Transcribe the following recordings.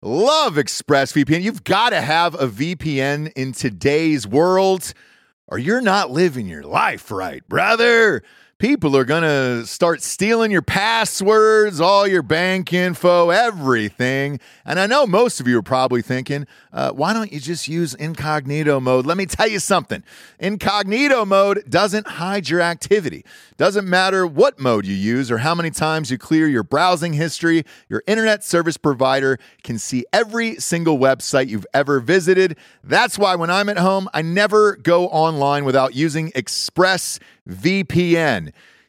Love ExpressVPN. You've got to have a VPN in today's world or you're not living your life right, brother. People are going to start stealing your passwords, all your bank info, everything. And I know most of you are probably thinking, uh, why don't you just use incognito mode? Let me tell you something incognito mode doesn't hide your activity. Doesn't matter what mode you use or how many times you clear your browsing history, your internet service provider can see every single website you've ever visited. That's why when I'm at home, I never go online without using ExpressVPN.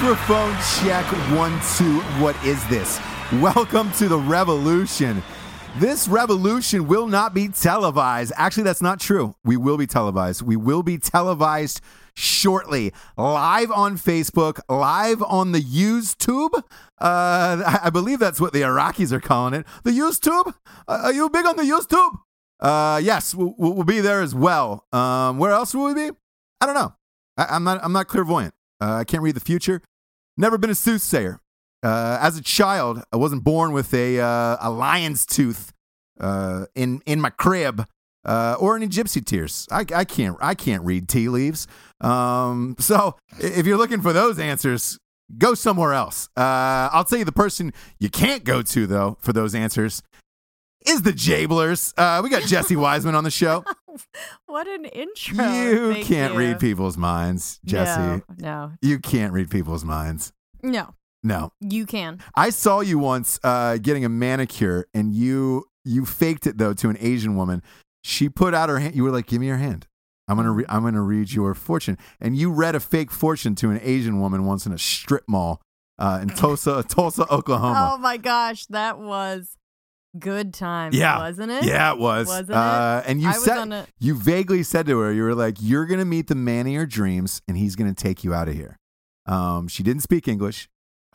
Microphone check one, two. What is this? Welcome to the revolution. This revolution will not be televised. Actually, that's not true. We will be televised. We will be televised shortly, live on Facebook, live on the YouTube. Uh, I I believe that's what the Iraqis are calling it. The YouTube? Uh, are you big on the YouTube? Uh, yes, we'll, we'll be there as well. Um, where else will we be? I don't know. I, I'm not. I'm not clairvoyant. Uh, I can't read the future. Never been a soothsayer. Uh, as a child, I wasn't born with a uh, a lion's tooth uh, in in my crib uh, or any gypsy tears. I, I can't I can't read tea leaves. Um, so if you're looking for those answers, go somewhere else. Uh, I'll tell you the person you can't go to though for those answers is the Jablers. Uh, we got Jesse Wiseman on the show. What an intro. You can't you. read people's minds, Jesse. No, no, You can't read people's minds. No, No. you can. I saw you once uh, getting a manicure, and you you faked it though to an Asian woman. She put out her hand. You were like, "Give me your hand. I'm gonna re- I'm gonna read your fortune." And you read a fake fortune to an Asian woman once in a strip mall uh, in Tulsa, Tulsa, Oklahoma. Oh my gosh, that was good time, Yeah. wasn't it? Yeah, it was. Wasn't it? uh, And you I said a- you vaguely said to her, you were like, "You're gonna meet the man of your dreams, and he's gonna take you out of here." Um, she didn't speak English,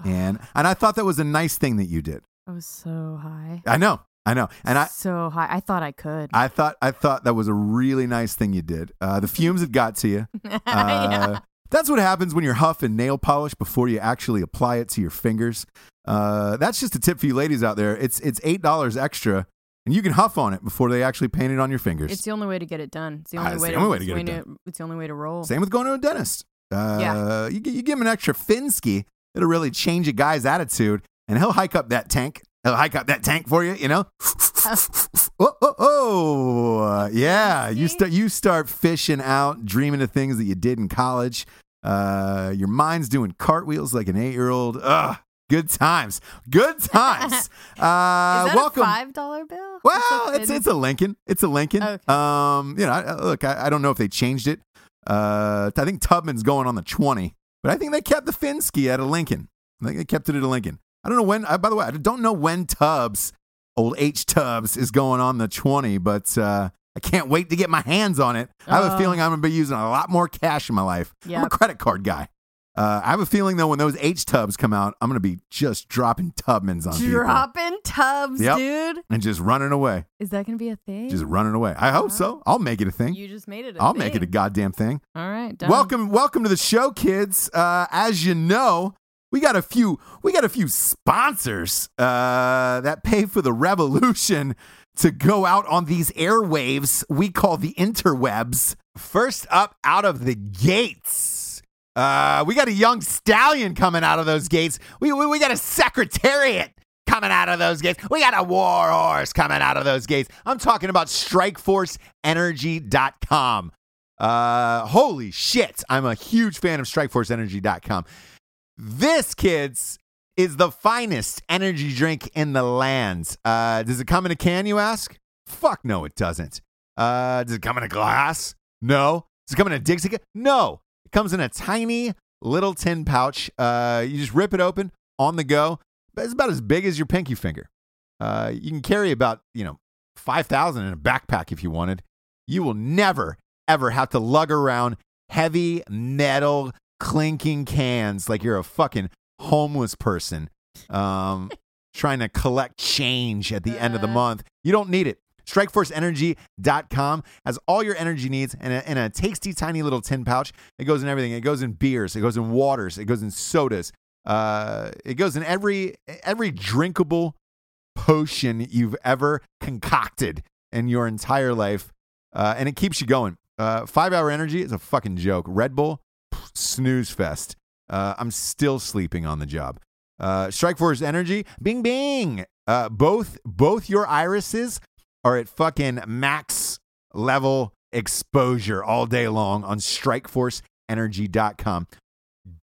and and I thought that was a nice thing that you did. I was so high. I know, I know, and I. so high. I thought I could. I thought I thought that was a really nice thing you did. Uh, the fumes had got to you. Uh, yeah. That's what happens when you're huffing nail polish before you actually apply it to your fingers. Uh, that's just a tip for you ladies out there. It's it's eight dollars extra, and you can huff on it before they actually paint it on your fingers. It's the only way to get it done. It's the Ah, only, way, the to, way to get it done. way It's the only way to roll. Same with going to a dentist. Uh, Yeah. you, you give him an extra Finsky, it'll really change a guy's attitude, and he'll hike up that tank. He'll hike up that tank for you, you know. oh, oh, oh, yeah. You start you start fishing out, dreaming of things that you did in college. Uh, your mind's doing cartwheels like an eight year old. Ugh, good times, good times. Uh, Is that welcome. a five dollar bill? Well, it's it's a Lincoln. It's a Lincoln. Okay. Um, you know, I- look, I, I don't know if they changed it. Uh, I think Tubman's going on the twenty, but I think they kept the Finsky at a Lincoln. I think they kept it at a Lincoln. I don't know when. I, by the way, I don't know when Tubbs, old H Tubbs, is going on the twenty, but uh, I can't wait to get my hands on it. I have a Oh. feeling I'm gonna be using a lot more cash in my life. I'm a credit card guy. Uh, I have a feeling though, when those H Tubs come out, I'm gonna be just dropping Tubmans on people Dropping tubs, Yep. dude. and just running away. Is that gonna be a thing? Just running away. I hope so. I'll make it a thing. you just made it. i I'll make it a goddamn thing. All right. Done. Welcome, welcome to the show, kids. Uh, as you know, we got a few, we got a few sponsors uh, that pay for the revolution to go out on these airwaves we call the interwebs. First up, out of the gates. Uh, we got a young stallion coming out of those gates. We, we, we got a secretariat coming out of those gates. We got a war horse coming out of those gates. I'm talking about StrikeForceEnergy.com. Uh, holy shit. I'm a huge fan of StrikeForceEnergy.com. This, kids, is the finest energy drink in the land. Uh, does it come in a can, you ask? Fuck no, it doesn't. Uh, does it come in a glass? No. Does it come in a Dixie cup? No. It comes in a tiny little tin pouch. Uh, you just rip it open on the go. It's about as big as your pinky finger. Uh, you can carry about, you know, 5,000 in a backpack if you wanted. You will never, ever have to lug around heavy metal clinking cans like you're a fucking homeless person um, trying to collect change at the end of the Uh. month. You don't need it. StrikeForceEnergy.com has all your energy needs in a, in a tasty, tiny little tin pouch. It goes in everything. It goes in beers. It goes in waters. It goes in sodas. Uh, it goes in every every drinkable potion you've ever concocted in your entire life, uh, and it keeps you going. Uh, five hour energy is a fucking joke. Red Bull, pff, snooze fest. Uh, I'm still sleeping on the job. Uh, Strike Force Energy, Bing Bing. Uh, both both your irises are at fucking max level exposure all day long on StrikeForceEnergy.com.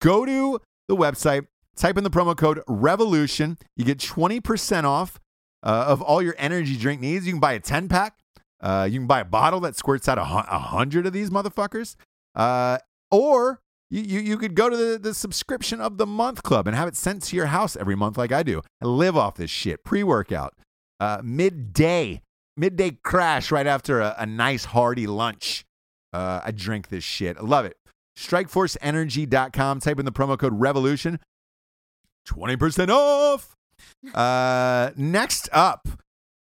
Go to the website, type in the promo code REVOLUTION. You get 20% off uh, of all your energy drink needs. You can buy a 10 pack. Uh, you can buy a bottle that squirts out a, hundred of these motherfuckers. Uh, or you, you, you could go to the, the subscription of the month club and have it sent to your house every month, like I do. I live off this shit. Pre workout, uh, midday, midday crash right after a, a nice hearty lunch. Uh, I drink this shit. I love it. StrikeForceEnergy.com. Type in the promo code REVOLUTION. 20% off. Uh, next up,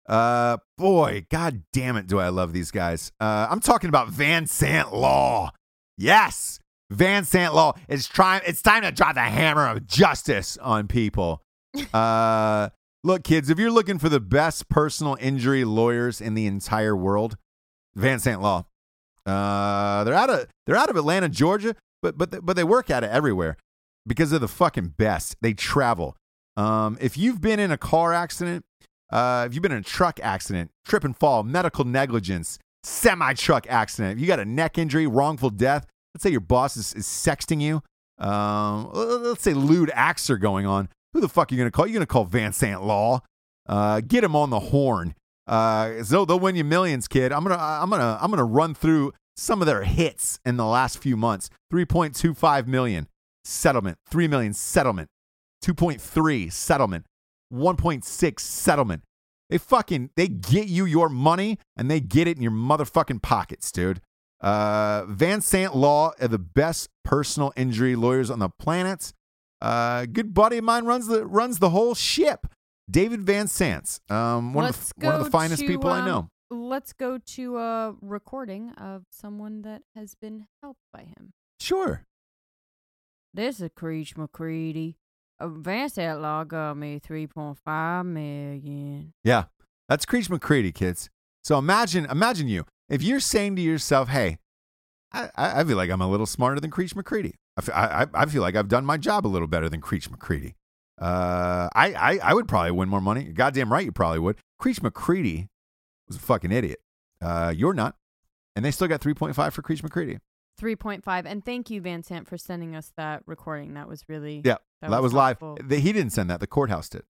uh, boy, god damn it, do I love these guys. Uh, I'm talking about Van Sant Law. Yes, Van Sant Law. It's trying. It's time to drop the hammer of justice on people. Uh, look, kids, if you're looking for the best personal injury lawyers in the entire world, Van Sant Law. Uh, they're out of they're out of Atlanta, Georgia, but but they, but they work out of everywhere because they're the fucking best. They travel. Um, if you've been in a car accident, uh, if you've been in a truck accident, trip and fall, medical negligence, semi truck accident, if you got a neck injury, wrongful death, let's say your boss is, is sexting you, um, let's say lewd acts are going on, who the fuck are you going to call? You're going to call Van Sant Law. Uh, get him on the horn. Uh, so they'll win you millions, kid. I'm gonna I'm gonna I'm gonna run through some of their hits in the last few months. 3.25 million settlement, 3 million settlement, 2.3 settlement, 1.6 settlement. They fucking they get you your money and they get it in your motherfucking pockets, dude. Uh, Van Sant Law are the best personal injury lawyers on the planet. Uh, good buddy of mine runs the runs the whole ship. David Van Sant, um, one of the, one of the finest to, people I um, know. Let's go to a recording of someone that has been helped by him. Sure. This is Creech McCready. Advance that law got me 3.5 million. Yeah, that's Creech McCready, kids. So imagine, imagine you if you're saying to yourself, "Hey, I, I feel like I'm a little smarter than Creech McCready. I, I, I- feel like I've done my job a little better than Creech McCready. Uh, I, I, I would probably win more money. Goddamn right, you probably would. Creech McCready was a fucking idiot. Uh, you're not, and they still got 3.5 for Creech McCready. 3.5. And thank you, Van Sant, for sending us that recording. That was really. Yeah, that, was, live. The- he didn't send that. The courthouse did.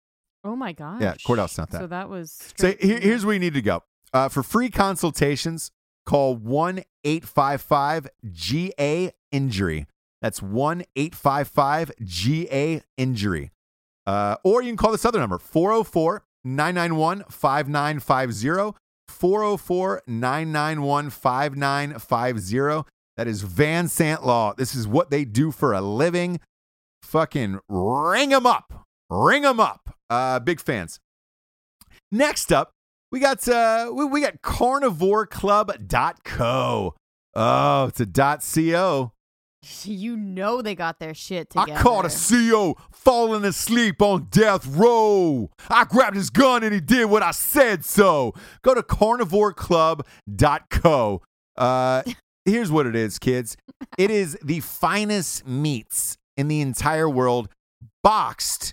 Oh my gosh. Yeah, courthouse sent that. So that was. So here, here's where you need to go. Uh, for free consultations, call 1 855 GA Injury. That's 1 855 GA Injury. Uh, or you can call this other number 404 991 5950. 404 991 5950. That is Van Sant Law. This is what they do for a living. Fucking ring them up. Ring them up. Uh, big fans. Next up, we got uh we, we got carnivoreclub.co. Oh, it's a .co. You know they got their shit together. I caught a CO falling asleep on death row. I grabbed his gun and he did what I said so. Go to carnivoreclub.co. Uh, here's what it is, kids. It is the finest meats in the entire world, boxed,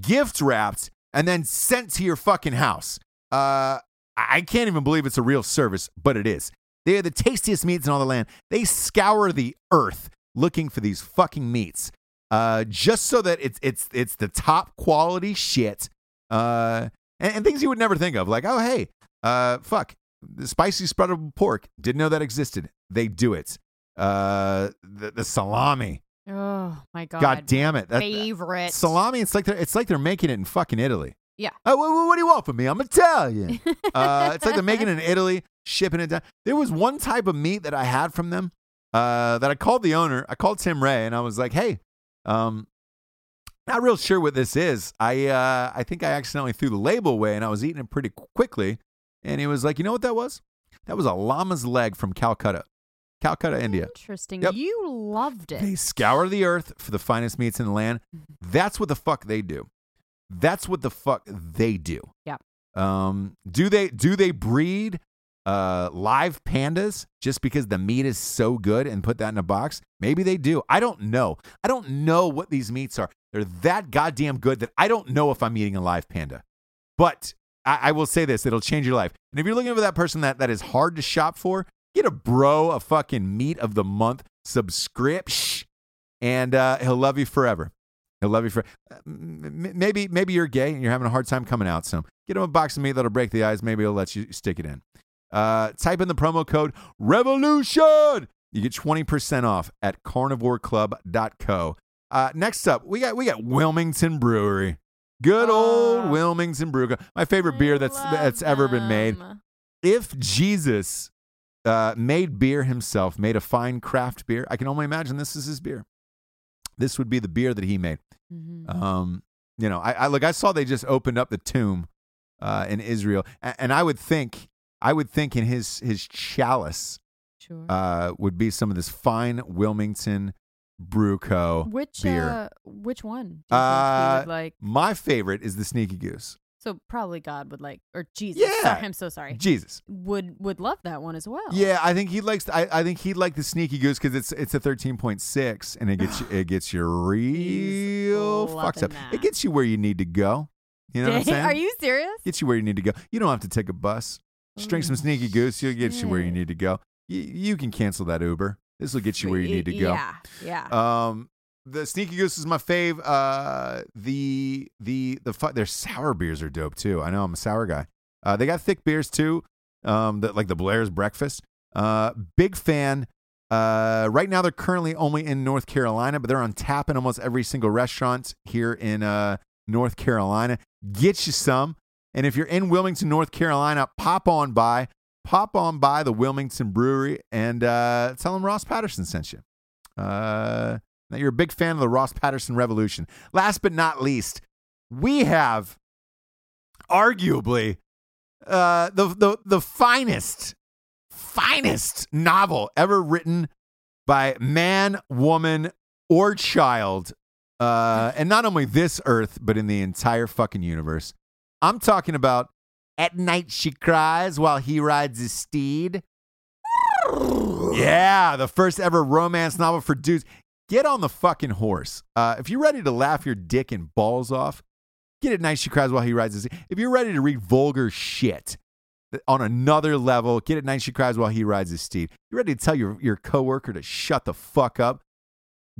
gift wrapped, and then sent to your fucking house. Uh, I can't even believe it's a real service, but it is. They are the tastiest meats in all the land. They scour the earth looking for these fucking meats, uh, just so that it's it's it's the top quality shit, uh, and, and things you would never think of. Like, oh hey, uh, fuck, the spicy spreadable pork. Didn't know that existed. They do it. Uh, the, the salami. Oh my god. God damn it. That- Favorite. salami. It's like they're it's like they're making it in fucking Italy. Yeah. Uh, what, what do you want from me? I'm Italian. uh, it's like they're making it in Italy, shipping it down. There was one type of meat that I had from them uh, that I called the owner. I called Tim Ray and I was like, "Hey, um, not real sure what this is. I uh, I think I accidentally threw the label away and I was eating it pretty quickly." And he was like, "You know what that was? That was a llama's leg from Calcutta, Calcutta, India." Interesting. Yep. You loved it. They scour the earth for the finest meats in the land. That's what the fuck they do. That's what the fuck they do. Yeah. Um, do they do they breed uh live pandas just because the meat is so good and put that in a box? Maybe they do. I don't know. I don't know what these meats are. They're that goddamn good that I don't know if I'm eating a live panda. But I, I will say this: it'll change your life. And if you're looking for that person that that is hard to shop for, get a bro a fucking meat of the month subscription, and uh, he'll love you forever. He'll love you for uh, maybe maybe you're gay and you're having a hard time coming out. So get him a box of meat that'll break the ice. Maybe he'll let you stick it in. Uh, type in the promo code Revolution. You get twenty percent off at CarnivoreClub.co. Uh, next up, we got we got Wilmington Brewery. Good old. Wilmington Brew. My favorite beer that's I that's ever been made. If Jesus uh, made beer himself, made a fine craft beer, I can only imagine this is his beer. This would be the beer that he made. Mhm. Um, you know, I, I look. I saw they just opened up the tomb uh, in Israel, and, and I would think, I would think in his his chalice Sure. uh, would be some of this fine Wilmington Brew Co. which beer. uh which one? Do you think he Uh, would like My favorite is the Sneaky Goose. So probably God would like or Jesus. Yeah. Sorry, I'm so sorry. Jesus. Would would love that one as well. Yeah, I think he likes. I, I think he'd like the Sneaky Goose because it's it's a thirteen point six, and it gets you, it gets you real fucked up. loving It gets you where you need to go. You know what I'm saying? Are you serious? Gets you where you need to go. You don't have to take a bus. Just drink some Sneaky Goose. You'll get you where you need to go. You, you can cancel that Uber. This will get you where you need to go. Yeah, yeah. Um, the Sneaky Goose is my fave. Uh, the the the fu- their sour beers are dope too. I know I'm a sour guy. Uh, they got thick beers too, um, like the Blair's Breakfast. Uh, big fan. Uh, right now they're currently only in North Carolina, but they're on tap in almost every single restaurant here in uh, North Carolina. Get you some. And if you're in Wilmington, North Carolina, pop on by, pop on by the Wilmington Brewery and uh, tell them Ross Patterson sent you. Uh, that you're a big fan of the Ross Patterson Revolution. Last but not least, we have arguably uh, the, the the finest, finest novel ever written by man, woman, or child, uh, and not only this Earth, but in the entire fucking universe. I'm talking about "At Night She Cries While He Rides His Steed." Yeah, the first ever romance novel for dudes. Get on the fucking horse. Uh, if you're ready to laugh your dick and balls off, get it night she cries while he rides his. If you're ready to read vulgar shit on another level, get it night she cries while he rides his steed. You're ready to tell your, your coworker to shut the fuck up.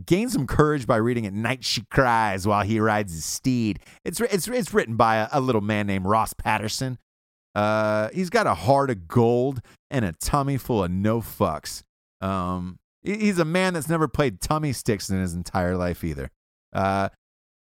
Gain some courage by reading it night she cries while he rides his steed. It's it's it's written by a, a little man named Ross Patterson. Uh, he's got a heart of gold and a tummy full of no fucks. Um, he's a man that's never played tummy sticks in his entire life either. Uh,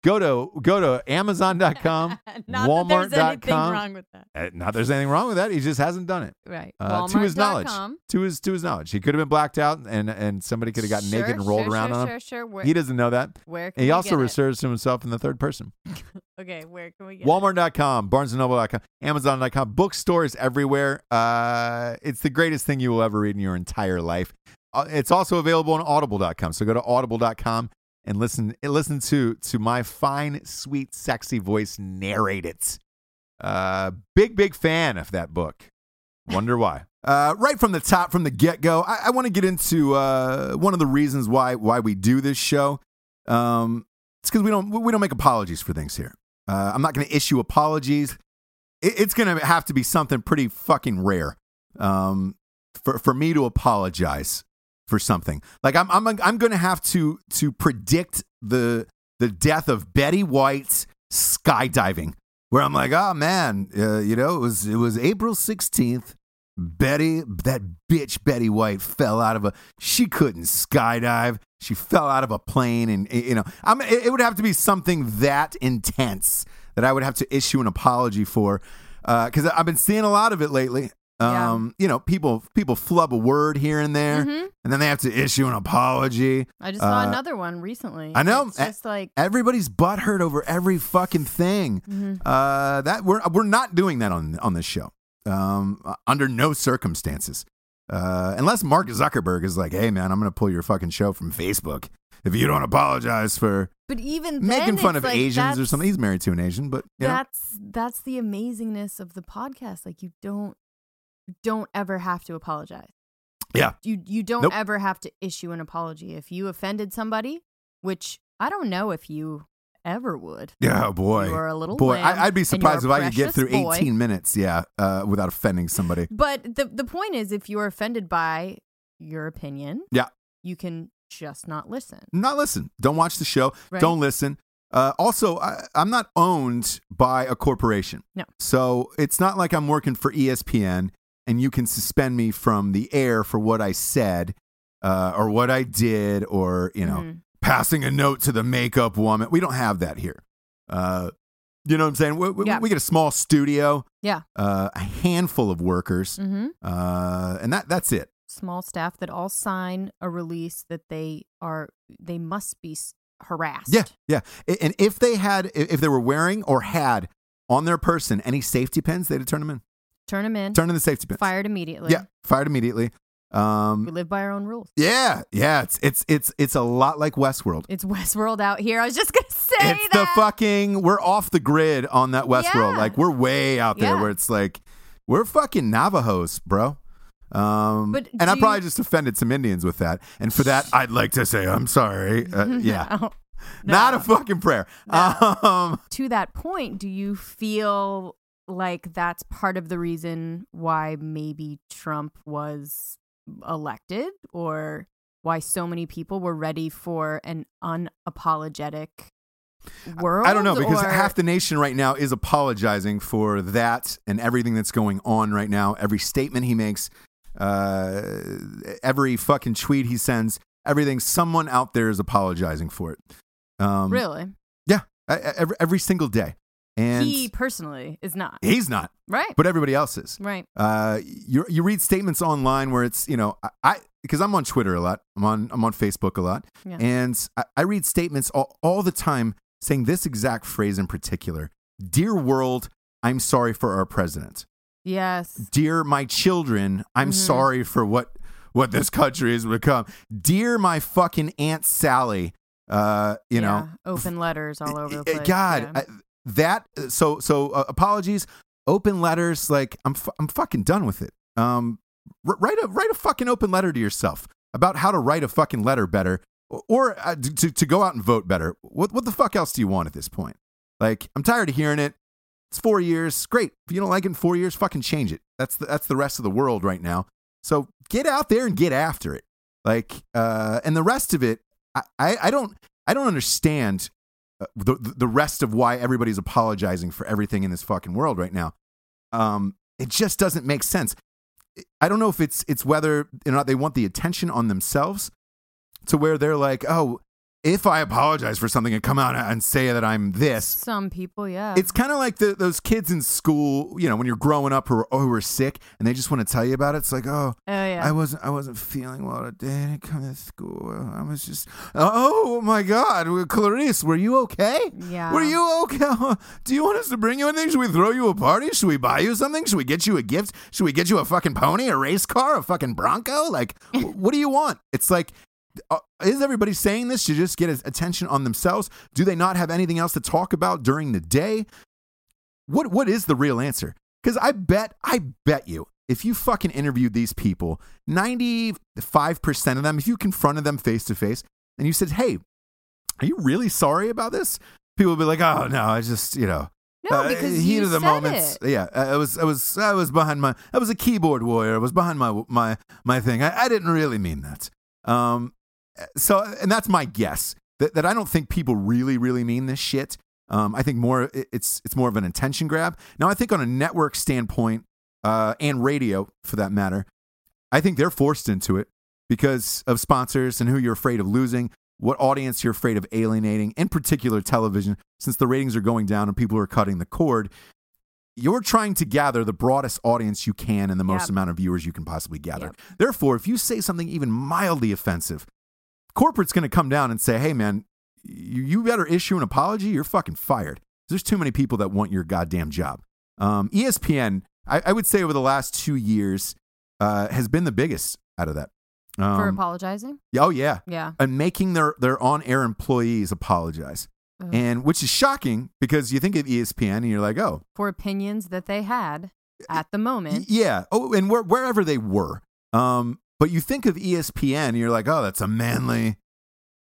go to go to Amazon.com, Not that there's anything Walmart.com. wrong with that. Uh, Not there's anything wrong with that. He just hasn't done it. Right. Uh, to his knowledge. Walmart.com. To his to his knowledge, he could have been blacked out, and and somebody could have gotten Sure, naked and rolled sure, around sure, on him. Sure, sure. Where, He doesn't know that. where he we also refers to himself in the third person. Okay, where can we get it? Walmart.com, BarnesandNoble.com, Amazon.com, bookstores everywhere. Uh, it's the greatest thing you will ever read in your entire life. Uh, it's also available on Audible.com. So go to Audible.com and listen. Listen to to my fine, sweet, sexy voice narrate it. Uh, big, big fan of that book. Wonder why. Uh, right from the top, from the get go, I, I want to get into uh, one of the reasons why why we do this show. Um, it's because we don't we don't make apologies for things here. Uh, I'm not going to issue apologies. It, it's going to have to be something pretty fucking rare um, for for me to apologize for something. Like I'm I'm I'm going to have to to predict the the death of Betty White skydiving. Where I'm like, oh man, uh, you know, it was it was April 16th. Betty, that bitch Betty White fell out of a. She couldn't skydive. She fell out of a plane, and you know, I'm. It it would have to be something that intense that I would have to issue an apology for, because I've been seeing a lot of it lately. Yeah. Um, you know, people people flub a word here and there, Mhm. and then they have to issue an apology. I just saw Uh, another one recently. I know. It's just like Everybody's butthurt over every fucking thing. Mhm. Uh, that we're we're not doing that on on this show. Um, uh, under no circumstances. Uh, unless Mark Zuckerberg is like, "Hey man, I'm gonna pull your fucking show from Facebook if you don't apologize for But even making then, fun of like Asians or something." He's married to an Asian, but you know, That's that's the amazingness of the podcast. Like you don't don't ever have to apologize. Yeah. You you don't Nope. ever have to issue an apology if you offended somebody, which I don't know if you ever would. yeah, boy, You are a little boy, I, I'd be surprised if I could get through boy. 18 minutes, yeah, uh, without offending somebody. But the the point is, if you're offended by your opinion, Yeah. you can just not listen. not listen. Don't watch the show. Right. Don't listen. Uh, also, I, I'm not owned by a corporation. No. So it's not like I'm working for ESPN and you can suspend me from the air for what I said uh, or what I did or, you know, Mhm. passing a note to the makeup woman. We don't have that here. Uh, you know what I'm saying? We, we, Yeah. we get a small studio, Yeah. uh, a handful of workers, hmm uh, and that that's it. Small staff that all sign a release that they are they must be harassed. Yeah, yeah. And if they had, if they were wearing or had on their person any safety pins, they'd have turned them in. Turn them in. Turn in the safety pins. Fired immediately. Yeah, fired immediately. We Um, live by our own rules. yeah, yeah. It's it's it's it's a lot like Westworld. It's Westworld out here. I was just gonna say It's that. the fucking. We're off the grid on that Westworld. Yeah. Like we're way out there Yeah. where it's like we're fucking Navajos, bro. Um, But and I probably you- just offended some Indians with that, and for that, I'd like to say I'm sorry. Uh, yeah, No. not a fucking prayer. Um, to that point, do you feel like that's part of the reason why maybe Trump was elected or why so many people were ready for an unapologetic world. I don't know because or- half the nation right now is apologizing for that and everything that's going on right now. Every statement he makes, uh, every fucking tweet he sends, everything. Someone out there is apologizing for it. Um, really. Yeah, e- e- every, every single day. And he personally is not he's not, right. but everybody else is. right. Uh, you you read statements online where it's you know I because I'm on Twitter a lot, I'm on I'm on Facebook a lot, Yeah. and I, I read statements all, all the time saying this exact phrase in particular: "Dear world, I'm sorry for our president. Yes. Dear my children, I'm Mhm. sorry for what what this country has become. Dear my fucking aunt Sally, uh, you know, open letters all over the uh, place. God, yeah. That so so uh, apologies, open letters. Like I'm fu- I'm fucking done with it. Um, r- write a write a fucking open letter to yourself about how to write a fucking letter better, or, or uh, to to go out and vote better. What what the fuck else do you want at this point? Like I'm tired of hearing it. It's four years. Great. If you don't like it in four years, fucking change it. That's the, that's the rest of the world right now. So get out there and get after it. Like, uh, and the rest of it, I, I, I don't, I don't understand the the rest of why everybody's apologizing for everything in this fucking world right now. Um, it just doesn't make sense. I don't know if it's it's whether or not they want the attention on themselves to where they're like, oh, if I apologize for something and come out and say that I'm this, Some people, yeah. it's kind of like the, those kids in school, you know, when you're growing up who are, oh, who are sick and they just want to tell you about it. It's like, oh, oh yeah. I wasn't I wasn't feeling well today. I didn't come to school. I was just oh my god, Clarice, were you okay? yeah. Were you okay? Do you want us to bring you anything? Should we throw you a party? Should we buy you something? Should we get you a gift? Should we get you a fucking pony, a race car, a fucking Bronco? Like, what do you want? It's like, is everybody saying this to just get attention on themselves? Do they not have anything else to talk about during the day? What What is the real answer? Because I bet, I bet you, if you fucking interviewed these people, 95% of them, if you confronted them face to face and you said, hey, are you really sorry about this? People would be like, oh, no, I just, you know, No, uh, because heat you of the moments. it. Yeah, I was, I was, I was behind my, I was a keyboard warrior. I was behind my, my, my thing. I, I didn't really mean that. Um, so, and that's my guess that, that I don't think people really, really mean this shit. Um, I think more, it- it's, it's more of an attention grab. Now, I think on a network standpoint, uh, and radio for that matter, I think they're forced into it because of sponsors and who you're afraid of losing, what audience you're afraid of alienating, in particular television, since the ratings are going down and people are cutting the cord. You're trying to gather the broadest audience you can and the most Yep. amount of viewers you can possibly gather. Yep. Therefore, if you say something even mildly offensive, corporate's going to come down and say, hey, man, you, you better issue an apology. You're fucking fired. There's too many people that want your goddamn job. Um, ESPN, I, I would say over the last two years, uh, has been the biggest out of that. for Um, apologizing. oh, yeah. Yeah. And making their, their on air employees apologize. And which is shocking because you think of ESPN and you're like, oh, for opinions that they had at the moment. yeah. Oh, and where, wherever they were. Um, but you think of ESPN you're like, oh, that's a manly,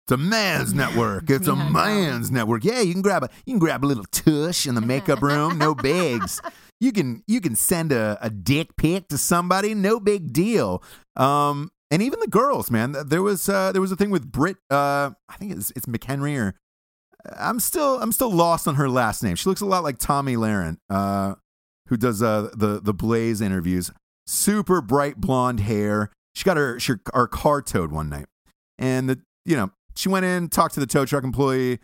it's a man's network. It's a Yeah, know. man's network. Yeah, you can grab a you can grab a little tush in the makeup room, no bigs. You can you can send a, a dick pic to somebody, no big deal. Um, and even the girls, man. There was uh, there was a thing with Britt. Uh, I think it's it's McHenry or I'm still I'm still lost on her last name. She looks a lot like Tomi Lahren, uh, who does uh, the the Blaze interviews. Super bright blonde hair. She got her, her her car towed one night, and the you know she went in talked to the tow truck employee.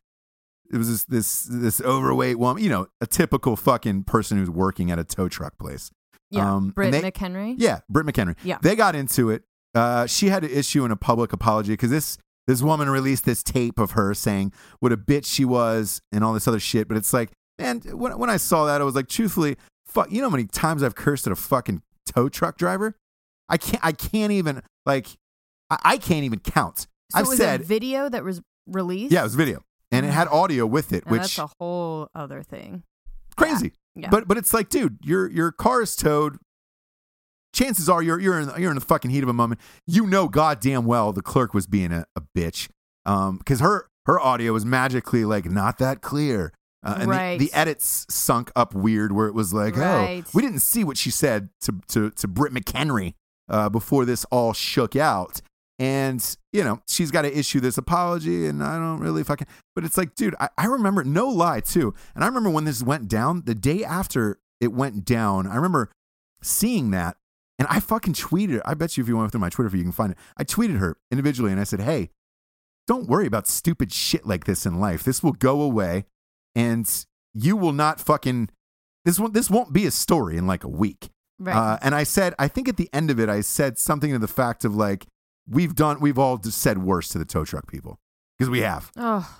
It was this this this overweight woman, you know, a typical fucking person who's working at a tow truck place. Yeah. Um, Britt they- McHenry. Yeah, Britt McHenry. Yeah. They got into it. Uh, she had to issue in a public apology because this this woman released this tape of her saying what a bitch she was and all this other shit. But it's like, man, when when I saw that, I was like, truthfully, fuck. You know how many times I've cursed at a fucking tow truck driver? I can't. I can't even like. I, I can't even count. So I've it was said, a video that was released. yeah, it was video, and it had audio with it, which that's a whole other thing. crazy. Yeah. But but it's like, dude, your your car is towed. Chances are you're you're in you're in the fucking heat of a moment. You know goddamn well the clerk was being a, a bitch. Um, because her her audio was magically like not that clear. Uh, and Right. the, the edits sunk up weird where it was like, Right. oh, we didn't see what she said to to to Britt McHenry uh, before this all shook out. And, you know, she's got to issue this apology, and I don't really fucking. But it's like, dude, I, I remember, no lie, too. And I remember when this went down, the day after it went down, I remember seeing that, and I fucking tweeted. I bet you if you went through my Twitter feed, you can find it. I tweeted her individually, and I said, hey, don't worry about stupid shit like this in life. This will go away, and you will not fucking. This won't, this won't be a story in like a week. Right. Uh, and I said, I think at the end of it, I said something to the fact of like, we've done, we've all just said worse to the tow truck people because we have. oh,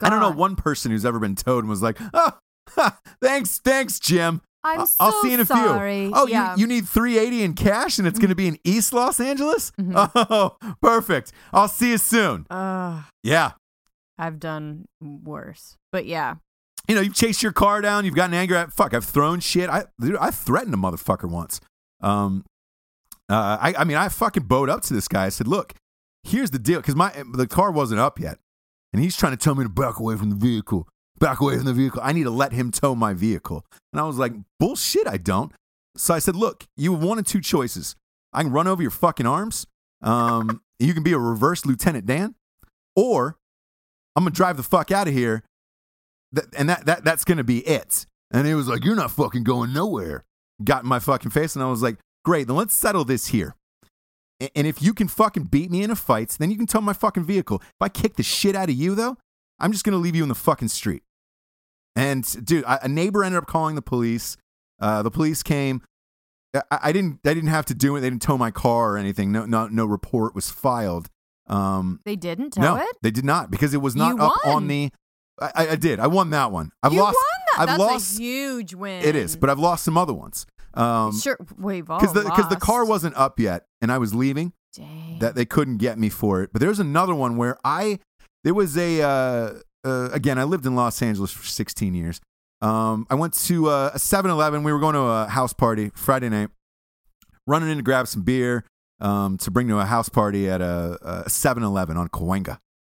I don't know one person who's ever been towed and was like, oh, ha, thanks, thanks, Jim. I'm so I'll see you in a sorry. few. Oh, yeah. you, you need 380 in cash and it's going to be in East Los Angeles? Mhm. Oh, perfect. I'll see you soon. Ugh, Yeah. I've done worse, but yeah. You know, you've chased your car down, you've gotten angry at, fuck, I've thrown shit. I, dude, I threatened a motherfucker once. Um, uh, I, I mean, I fucking bowed up to this guy. I said, look, here's the deal. Cause my, the car wasn't up yet. And he's trying to tell me to back away from the vehicle, back away from the vehicle. I need to let him tow my vehicle. And I was like, bullshit, I don't. So I said, look, you have one of two choices. I can run over your fucking arms. Um, you can be a reverse Lieutenant Dan, or I'm gonna drive the fuck out of here. Th- and that, that that's gonna be it. And he was like, You're not fucking going nowhere. Got in my fucking face, and I was like, Great, then let's settle this here. And if you can fucking beat me in a fight, then you can tow my fucking vehicle. If I kick the shit out of you, though, I'm just gonna leave you in the fucking street. And dude, I, a neighbor ended up calling the police. Uh, the police came. I, I didn't. I didn't have to do it. They didn't tow my car or anything. No, no, no report was filed. Um, They didn't tow no, it? they did not because it was You not up won. on the. I, I- did. I won that one. I've you lost. won that. I've That's lost. a huge win. It is, but I've lost some other ones. Um, sure. We've all because the because the car wasn't up yet, and I was leaving. Dang. That they couldn't get me for it. But there's another one where I there was a uh, uh, again. I lived in Los Angeles for 16 years. Um, I went to uh, a 7-Eleven. We were going to a house party Friday night. Running in to grab some beer um, to bring to a house party at a, a 7-Eleven on Cahuenga.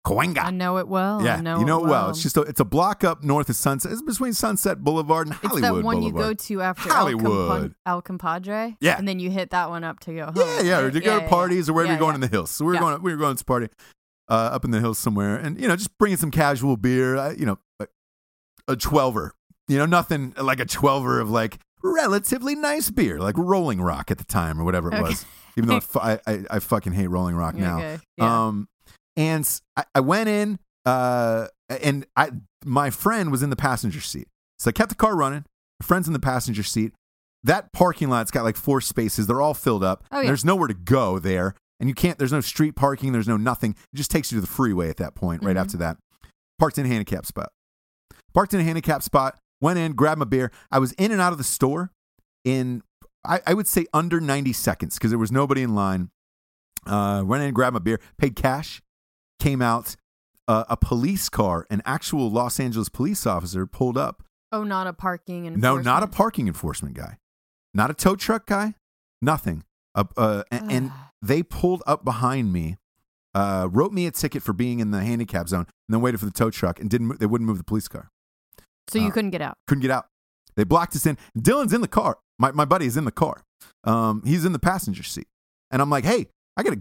Cahuenga. I know it well. Yeah, I know you know it it well. It's just a, it's a block up north of Sunset. It's between Sunset Boulevard and Hollywood. It's that one you go to after Hollywood. El, Compa- El Compadre. Yeah. And then you hit that one up to go home. yeah, yeah, or to go Yeah, to yeah, parties or wherever yeah, you're going yeah. in the hills. So we were Yeah. going we were going to party uh, up in the hills somewhere, and you know, just bringing some casual beer. Uh, you know, a, a twelver. You know, nothing like a twelver of like relatively nice beer, like Rolling Rock at the time or whatever it Okay. was. Even though I, I, I, I fucking hate Rolling Rock now. Okay. Yeah. Um, and I went in, uh, and I my friend was in the passenger seat, so I kept the car running. My friend's in the passenger seat. That parking lot's got like four spaces. They're all filled up. Oh, yeah. There's nowhere to go there, and you can't. There's no street parking. There's no nothing. It just takes you to the freeway at that point. Right Mhm. after that, parked in a handicap spot. Parked in a handicap spot. Went in, grabbed my beer. I was in and out of the store in I, I would say under 90 seconds because there was nobody in line. Uh, went in, grabbed my beer, paid cash, came out. Uh, a police car, an actual Los Angeles police officer, pulled up. oh, not a parking and No, not a parking enforcement guy, not a tow truck guy, nothing. Uh, uh, and, and they pulled up behind me, uh, wrote me a ticket for being in the handicap zone, and then waited for the tow truck and didn't. They wouldn't move the police car. So you uh, couldn't get out. couldn't get out. They blocked us in. Dylan's in the car. My my buddy is in the car. Um, he's in the passenger seat, and I'm like, hey, I gotta.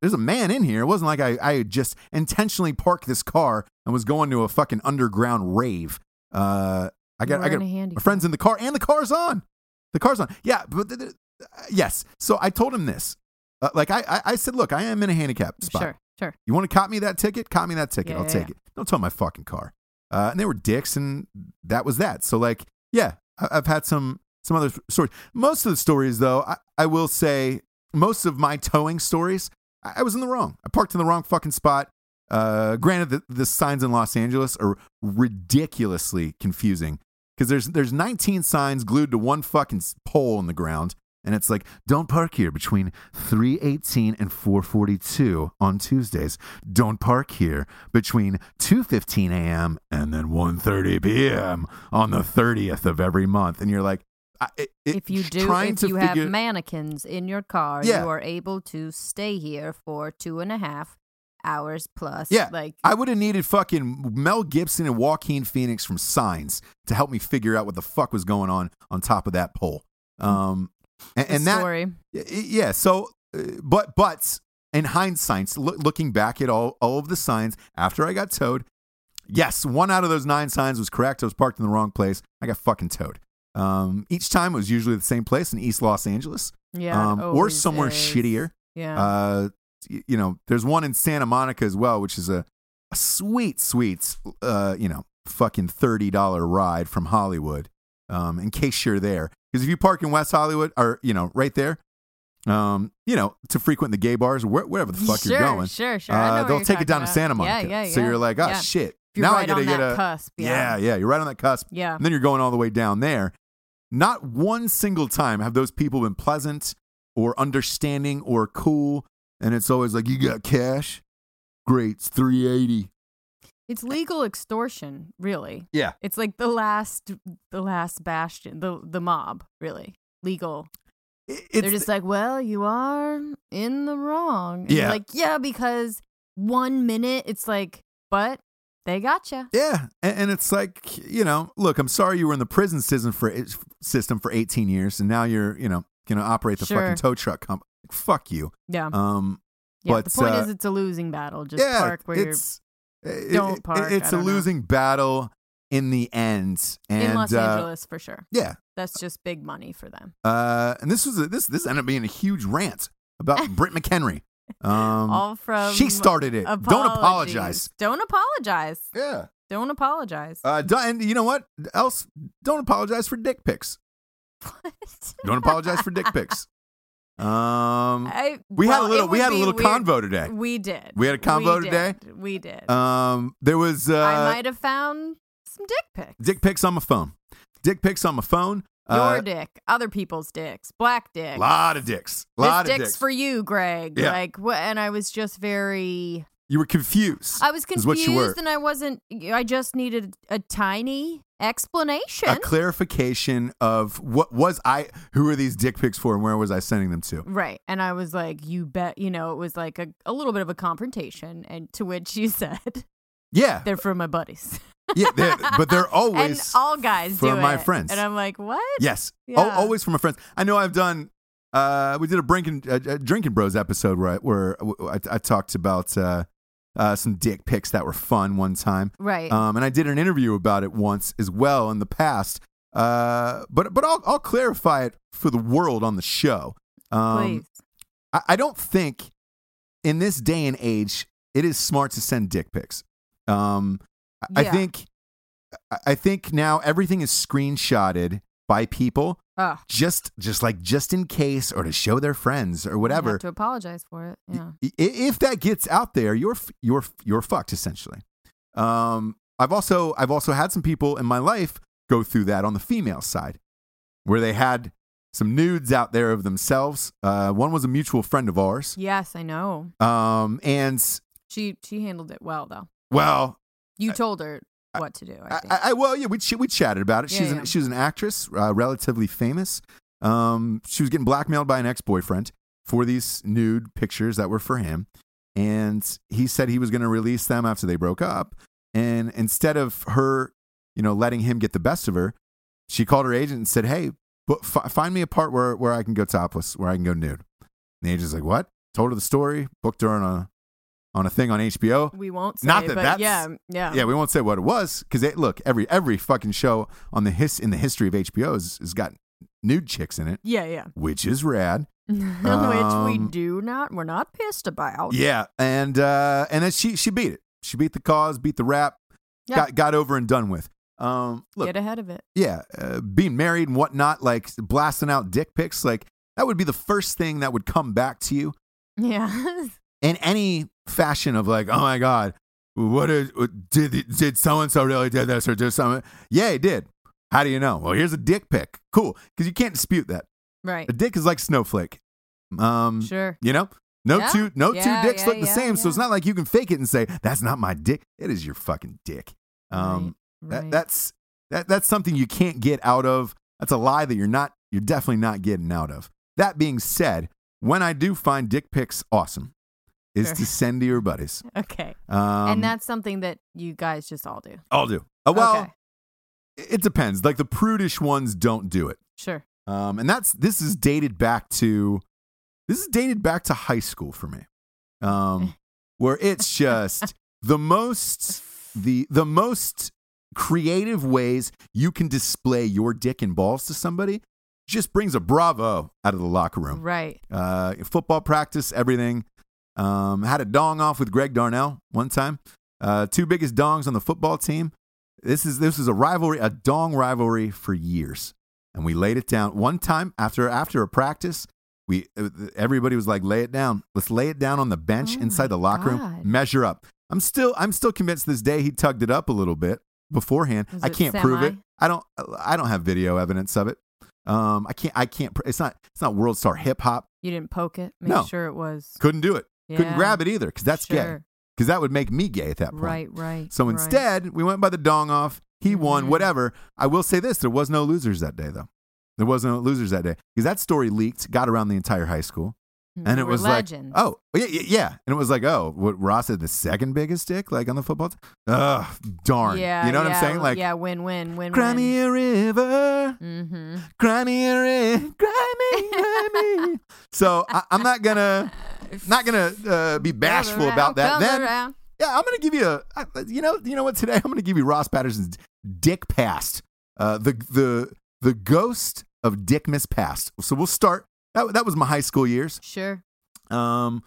There's a man in here. It wasn't like I I just intentionally parked this car and was going to a fucking underground rave. Uh, I got I got a my friends in the car, and the car's on. The car's on. Yeah, but the, the- uh, yes. So I told him this. Uh, like I, I I said, look, I am in a handicap spot. Sure, sure. You want to cop me that ticket? Cop me that ticket. Yeah, I'll yeah, take yeah. it. Don't tow my fucking car. Uh, and they were dicks, and that was that. So like, yeah, I- I've had some some other stories. Most of the stories, though, I, I will say, most of my towing stories, I, I was in the wrong. I parked in the wrong fucking spot. Uh, granted, the, the signs in Los Angeles are ridiculously confusing because there's there's 19 signs glued to one fucking pole in the ground, and it's like, don't park here between 318 and 442 on Tuesdays. Don't park here between 2:15 a.m. and then 1:30 p.m. on the 30th of every month, and you're like, it, it- if you do, if you figure- have mannequins in your car, Yeah. you are able to stay here for two and a half hours plus. Yeah, like I would have needed fucking Mel Gibson and Joaquin Phoenix from Signs to help me figure out what the fuck was going on on top of that pole. Um, and, and that story. Yeah. So, uh, but but in hindsight, loo- looking back at all, all of the signs after I got towed, yes, one out of those nine signs was correct. I was parked in the wrong place. I got fucking towed. Um, each time it was usually the same place in East Los Angeles Yeah. um, or somewhere is. shittier. Yeah. Uh, you know, there's one in Santa Monica as well, which is a, a sweet, sweet, uh, you know, fucking thirty dollar ride from Hollywood. Um, in case you're there, because if you park in West Hollywood or you know right there, um, you know, to frequent the gay bars where, wherever the fuck sure, you're going, Sure, sure. Uh, they'll take it down to. Santa Monica. Yeah, yeah, So you're like, oh yeah. shit. You're now right I gotta on get that a cusp. yeah, Yeah. yeah. You're right on that cusp. Yeah. And then you're going all the way down there. Not one single time have those people been pleasant or understanding or cool. And it's always like, you got cash? Great, it's 380. It's legal extortion, really. Yeah. It's like the last the last bastion, the the mob, really. Legal. It's They're just like, well, you are in the wrong. And Yeah. like, yeah, because one minute it's like, but they gotcha. yeah. And, and it's like, you know, look, I'm sorry you were in the prison system for system for 18 years and now you're, you know, going to operate the Sure. fucking tow truck company. Fuck you. Yeah. Um, yeah. but, the point uh, is, it's a losing battle. Just yeah, park where you're it's, it- Don't it- park, It's I a don't know. losing battle in the end. And, in Los uh, Angeles for sure. Yeah. That's just big money for them. Uh, and this was a, this this ended up being a huge rant about Britt McHenry. Um, All from she started it. Don't apologize. Don't apologize. Yeah. Don't apologize. Uh, and you know what else? Don't apologize for dick pics. what? Don't apologize for dick pics. Um, I, we had a little we had a little weird. convo today. We did. We had a convo today? We did. Um, there was uh, I might have found some dick pics. dick pics on my phone. Dick pics on my phone. Your Uh, dick, other people's dicks, black dicks. lot of dicks. this Lot of dick's dicks. for you, Greg. Yeah. Like what? And I was just very. you were confused. I was is what you were. confused, and I wasn't. I just needed a tiny explanation. a clarification of what was I who are these dick pics for and where was I sending them to? Right. And I was like, you bet, you know, it was like a, a little bit of a confrontation. And to which you said, Yeah. they're for my buddies. Yeah, they're, but they're and always all guys for do my it. friends. And I'm like, what? yes, Yeah. always for my friends. I know I've done. Uh, we did a drinking a, a drinking bros episode where I, where I, I talked about uh, uh, some dick pics that were fun one time. Right. Um, and I did an interview about it once as well in the past. Uh, but but I'll I'll clarify it for the world on the show. Um, Please. I, I don't think in this day and age it is smart to send dick pics. Um, I- I think I- I think now everything is screenshotted by people Oh, just just like just in case or to show their friends or whatever. to apologize for it. Yeah. If that gets out there, you're you're you're fucked essentially. Um, I've also I've also had some people in my life go through that on the female side, where they had some nudes out there of themselves. Uh, one was a mutual friend of ours, Yes, I know. um, and She she handled it well though. well, You told her what to do. I I, think. I, I well, yeah, we ch- we chatted about it. Yeah, She's yeah. an, she was an actress, uh, relatively famous. Um, she was getting blackmailed by an ex boyfriend for these nude pictures that were for him, and he said he was going to release them after they broke up. And instead of her, you know, letting him get the best of her, she called her agent and said, "Hey, f- find me a part where where I can go topless, where I can go nude." And the agent's like, "What?" Told her the story, booked her on a on a thing on HBO. we won't say, Not that but that's- yeah, yeah, Yeah, we won't say what it was because look, every every fucking show on the his in the history of HBO has, has got nude chicks in it, yeah, yeah. which is rad. Which we Um, do not. We're not pissed about. Yeah, and uh, and then she she beat it. She beat the cause, beat the rap, Yeah. got got over and done with. Um, look, Get ahead of it. yeah, uh, being married and whatnot, like blasting out dick pics, like that would be the first thing that would come back to you Yeah. in any fashion of like, oh my god, what is did did so and so really did this or did something? Yeah, he did. How do you know? Well, here's a dick pic. Cool, because you can't dispute that. right. A dick is like snowflake. Um, Sure. you know, no Yeah. two no Yeah, two dicks yeah, look the same. So it's not like you can fake it and say that's not my dick. It is your fucking dick. Um, right. that that's that that's something you can't get out of. That's a lie that you're not. You're definitely not getting out of. That being said, when I do find dick pics awesome, is Sure. to send to your buddies. okay. Um, and that's something that you guys just all do. I'll do. Uh, well, Okay. it depends. Like the prudish ones don't do it. Sure. Um, and that's this is dated back to this is dated back to high school for me. um, where it's just the most the the most creative ways you can display your dick and balls to somebody just brings a bravo out of the locker room. Right. Uh, football practice, everything. Um, had a dong off with Greg Darnell one time. Uh, two biggest dongs on the football team. This is this is a rivalry, a dong rivalry for years, and we laid it down one time after after a practice. We everybody was like, "Lay it down. Let's lay it down on the bench Oh inside the locker room. Measure up." I'm still I'm still convinced this day he tugged it up a little bit beforehand. Was I can't prove it. I don't I don't have video evidence of it. Um, I can't I can't. It's not it's not world star hip hop. You didn't poke it. Make No. sure it was. Couldn't do it. Couldn't grab it either because that's gay. Because that would make me gay at that point. Right. Right. So right. instead, we went by the dong off. He won, Mhm. whatever. I will say this: there was no losers that day, though. There was no losers that day because that story leaked, got around the entire high school, and They it were was legends. like, oh, yeah, yeah, yeah, and it was like, oh, what Ross had the second biggest dick, like on the football. T- Ugh, darn. Yeah. you know what yeah, I'm saying? Like, yeah, win, win, win, cry win. me a river, Mm-hmm. cry me a river, cry me, cry me. so I, I'm not gonna, not gonna uh, be bashful about that. Then yeah, I'm gonna give you a, You know, you know what? Today I'm gonna give you Ross Patterson's Dick Past, uh, the the the ghost of Dick Miss Past. So we'll start. That that was my high school years. Sure. Um,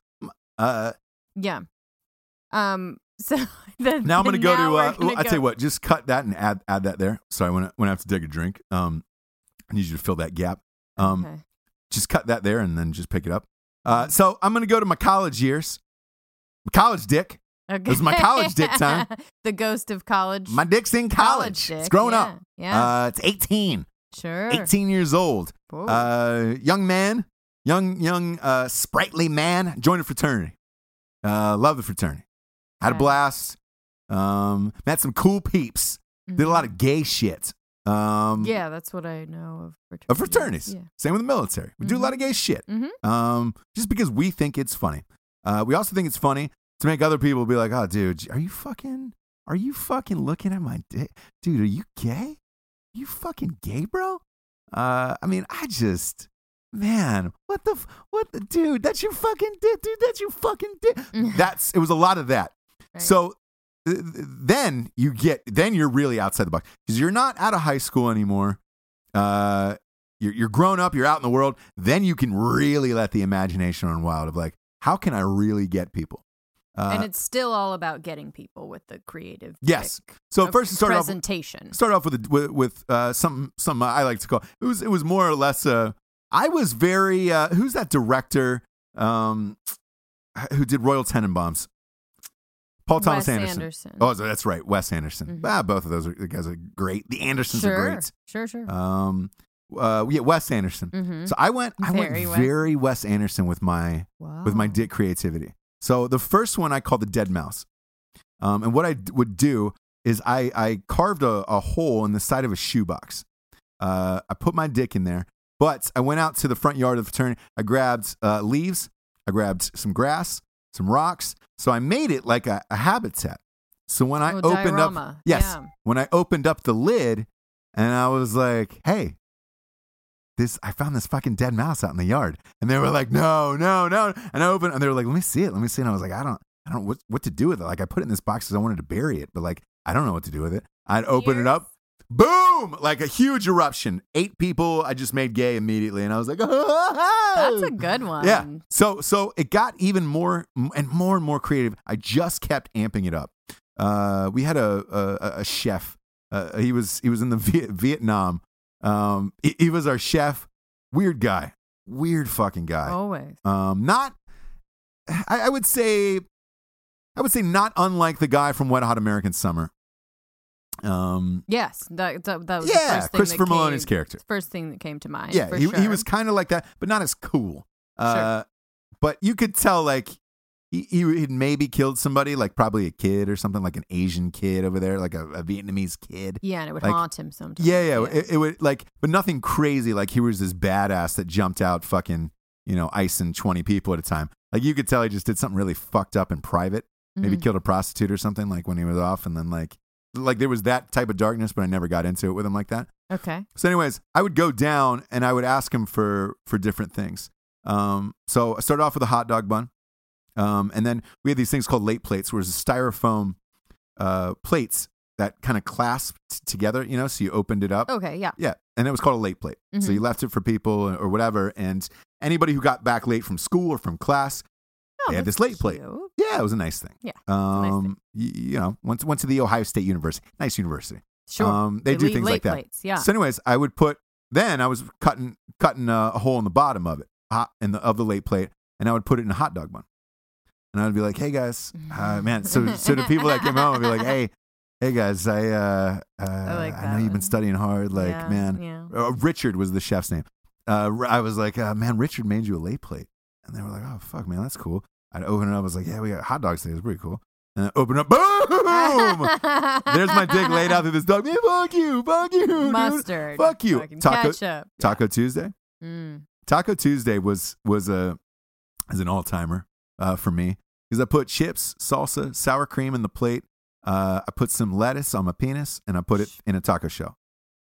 uh, Yeah. Um. So the, now I'm gonna go to. Uh, gonna well, I tell you what, just cut that and add add that there. Sorry, when I, when I have to take a drink, um, I need you to fill that gap. Um, Okay. just cut that there and then just pick it up. Uh, so I'm gonna go to my college years. College dick. Okay. was my college dick time. the ghost of college. My dick's in college. dick. It's grown yeah. up. Yeah. Uh, it's 18. sure. 18 years old. Uh, young man, young, young, uh, sprightly man, joined a fraternity. Uh, love the fraternity. Had a blast. Um, met some cool peeps. Did a lot of gay shit. Um, Mm-hmm. Yeah, that's what I know of fraternities. of fraternities. Yeah. Same with the military. We do a lot of gay shit. Mhm. Um, just because we think it's funny. Uh, we also think it's funny to make other people be like, "Oh, dude, are you fucking? Are you fucking looking at my dick, dude? Are you gay? you fucking gay, bro? Uh, I mean, I just, man, what the, f- what the, dude? That's your fucking dick, dude. That's your fucking dick. That's it was a lot of that. Right. So then you get, then you're really outside the box because you're not out of high school anymore. Uh, you're, you're grown up, you're out in the world. Then you can really let the imagination run wild of like, how can I really get people? Uh, and it's still all about getting people with the creative. Yes. so first, it started off presentation. start off with a, with, with uh, some some I like to call it was it was more or less uh, I was very uh, who's that director um, who did Royal Tenenbaums? Paul Thomas Wes Anderson. Anderson. Oh, that's right, Wes Anderson. Mhm. Ah, both of those are, the guys are great. The Andersons sure, are great. Sure, sure. Um, uh, yeah, Wes Anderson. Mhm. So I went, I Very went Wes. very Wes Anderson with my with my dick creativity. So the first one I called the dead mouse. Um, and what I d- would do is I, I carved a, a hole in the side of a shoebox. Uh, I put my dick in there, but I went out to the front yard of the fraternity. I grabbed uh, leaves, I grabbed some grass, some rocks. So I made it like a, a habitat. So when I Oh, opened up, yes, Yeah. when I opened up the lid, and I was like, "Hey, this I found this fucking dead mouse out in the yard," and they were like, "No, no, no!" And I opened, and they were like, "Let me see it, let me see." it. And I was like, "I don't, I don't what what to do with it. Like I put it in this box because I wanted to bury it, but like I don't know what to do with it." I'd open it up, boom, like a huge eruption. Eight people, I just made gay immediately, and I was like, oh, That's a good one. yeah. So so it got even more and more and more creative. I just kept amping it up. Uh, we had a a, a chef. Uh, he was he was in the Viet, Vietnam. Um, he, he was our chef. Weird guy. Weird fucking guy. Always. Um, not. I, I would say. I would say not unlike the guy from Wet Hot American Summer. Um, Yes. That, that, that was the yeah, first thing Christopher that Meloni's came, character. First thing that came to mind. Yeah, for he, sure. he was kind of like that, but not as cool. Uh, But you could tell, like, he, he had maybe killed somebody, like probably a kid or something, like an Asian kid over there, like a, a Vietnamese kid. Yeah, and it would like- haunt him sometimes. Yeah, yeah. It, it would, like, but nothing crazy. Like, he was this badass that jumped out fucking, you know, icing 20 people at a time. Like, you could tell he just did something really fucked up in private. Maybe Mhm. killed a prostitute or something, like when he was off. And then, like, like there was that type of darkness, but I never got into it with him like that. Okay. So, anyways, I would go down and I would ask him for for different things. Um, so I started off with a hot dog bun. Um, and then we had these things called late plates, where it's styrofoam uh, plates that kind of clasped together, you know, so you opened it up. Okay, yeah. Yeah, and it was called a late plate. So Mhm. you left it for people or whatever, and anybody who got back late from school or from class, Oh, They had this late plate. cute. yeah, it was a nice thing. Yeah, a nice Um, y- you know, went went to the Ohio State University, nice university. Sure. Um, they do things like that. Plates. Yeah. So, anyways, I would put. Then I was cutting cutting a, a hole in the bottom of it, hot in the of the late plate, and I would put it in a hot dog bun. And I would be like, "Hey guys, uh, man." So, so the people that came home would be like, "Hey, hey guys, I uh, uh, I, like know you've been studying hard. Like, Yeah, man, Yeah. uh, Richard was the chef's name. Uh, I was like, uh, man, Richard made you a late plate. And they were like, oh, fuck, man, that's cool. I'd open it up. I was like, yeah, we got hot dogs today. It's pretty cool. And then open up, boom! There's my dick laid out through this dog. Man, fuck you, fuck you, dude. Mustard. Fuck you. Fucking Taco- ketchup. Taco Tuesday. Mm. Taco Tuesday was was a is an all timer uh, for me because I put chips, salsa, sour cream in the plate. Uh, I put some lettuce on my penis and I put it in a taco shell,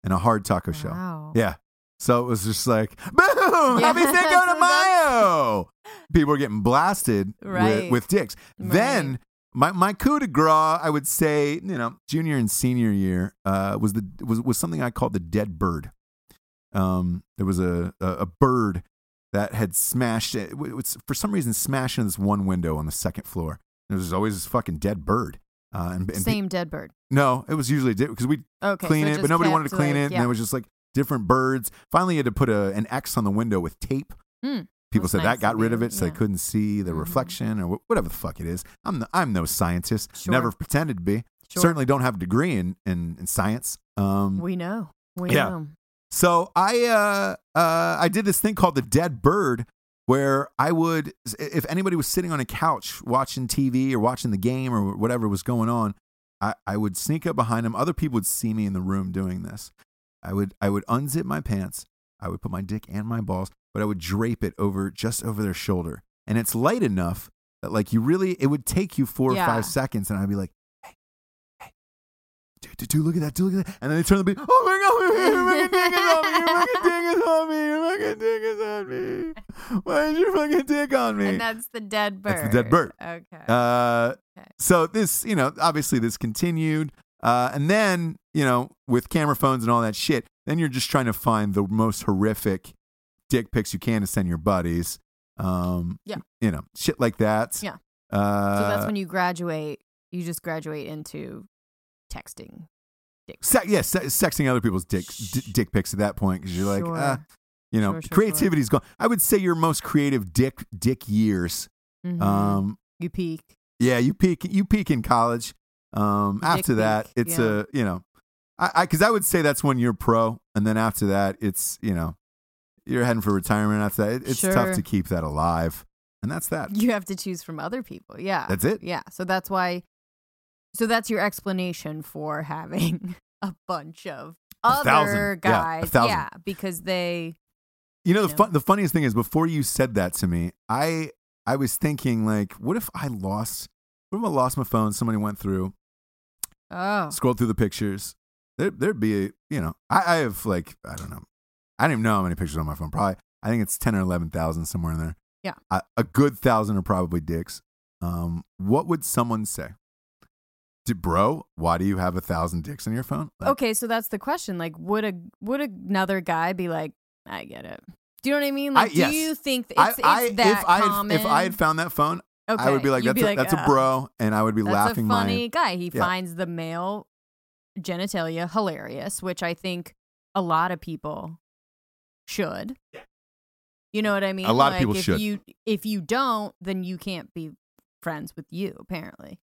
in a hard taco shell. Yeah. So it was just like, boom, happy Yeah, Cinco de Mayo. People were getting blasted with, Right. with dicks. Then my, my coup de grace, I would say, you know, junior and senior year, uh, was the was, was something I called the dead bird. Um, there was a, a, a bird that had smashed it, w- was for some reason smashed in this one window on the second floor. There was always this fucking dead bird. Uh, and, and Same dead bird. no, it was usually because we Okay. clean so it, but nobody wanted to clean like, it. And it was just like different birds. Finally, you had to put a, an X on the window with tape. Hmm. People said nice that got rid of it, so they couldn't see the Mhm. reflection or wh- whatever the fuck it is. I'm the, I'm no scientist. Sure. Never pretended to be. Sure. Certainly don't have a degree in in, in science. Um, We know. We Yeah. know. so I uh, uh, I did this thing called the dead bird, where I would, if anybody was sitting on a couch watching TV or watching the game or whatever was going on, I, I would sneak up behind them. Other people would see me in the room doing this. I would I would unzip my pants. I would put my dick and my balls, but I would drape it over just over their shoulder, and it's light enough that like you really it would take you four or five seconds, and I'd be like, hey, hey, dude, dude, dude, look at that, dude, look at that, and then they turn the beat. Oh my god, your fucking dick is on me. Your fucking dick is on me. Your fucking dick is on me. Why is your fucking dick on me? And that's the dead bird. That's the dead bird. Okay. Uh, Okay. so this, you know, obviously this continued. Uh, and then, you know, with camera phones and all that shit, then you're just trying to find the most horrific dick pics you can to send your buddies. Um, Yeah. You know, shit like that. Yeah. Uh, so that's when you graduate. You just graduate into texting. se- yeah, se- sexing other people's dick, d- dick pics at that point because you're like, uh, you know, Sure, sure, creativity's gone. I would say your most creative dick dick years. Mhm. Um, you peak. Yeah, you peak you peak in college. Um, after that, it's yeah. a you know, I I because I would say that's when you're pro, and then after that, it's you know, you're heading for retirement. After that, It- it's tough to keep that alive, and that's that. You have to choose from other people. Yeah. That's it. Yeah. So that's why. So that's your explanation for having a bunch of A other thousand. Yeah, guys. thousand. because they. You know, the fun, the funniest thing is before you said that to me, I I was thinking like, what if I lost? What if I lost my phone? Somebody went through, Oh. Scroll through the pictures. There, there'd be, a, you know, I, I have like, I don't know, I don't even know how many pictures on my phone. Probably, I think it's ten or eleven thousand somewhere in there. Yeah. a, a good thousand are probably dicks. Um, what would someone say? Did, bro, why do you have a thousand dicks on your phone? Like, Okay, so that's the question. Like, would a would another guy be like, I get it? Do you know what I mean? I- Like, yes. do you think th- I, it's, I, that if I had, common? if I had found that phone, okay, I would be like, you'd that's a, that's a "Uh, bro, and I would be That's laughing a funny my. guy. He Yeah. finds the male genitalia hilarious, which I think a lot of people should. You know what I mean? A lot of Like, people if should. You if you don't, then you can't be friends with you. Apparently,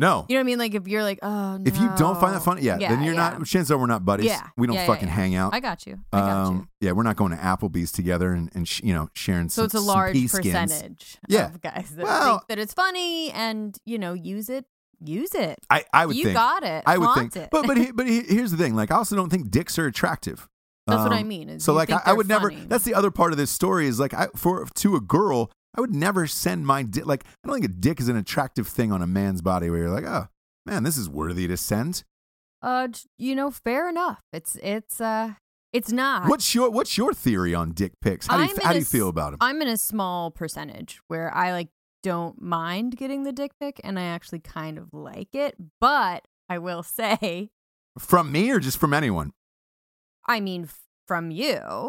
No, you know what I mean. Like if you're like, oh, if you don't find that funny, yeah, then you're yeah. not. Chances are we're not buddies. Yeah. we don't Yeah, yeah, fucking yeah. hang out. I got you. I got you. Um, yeah, we're not going to Applebee's together and, and sh- you know sharing So some, it's a some large skins. percentage Yeah. of guys that Well- think that it's funny and you know use it. Use it. I, I would you think. got it. I would Flaunt think. it. But but he, but he, here's the thing. Like I also don't think dicks are attractive. That's what I Um, mean. Is So you like think I, I they're would never. funny. That's the other part of this story is like I for to a girl I would never send my dick. Like I don't think a dick is an attractive thing on a man's body where you're like oh man this is worthy to send. uh, you know, fair enough. It's it's uh, it's not. What's your what's your theory on dick pics? How do you how do a you feel about them? I'm in a small percentage where I like don't mind getting the dick pic and I actually kind of like it. But I will say, From me or just from anyone? I mean, from you.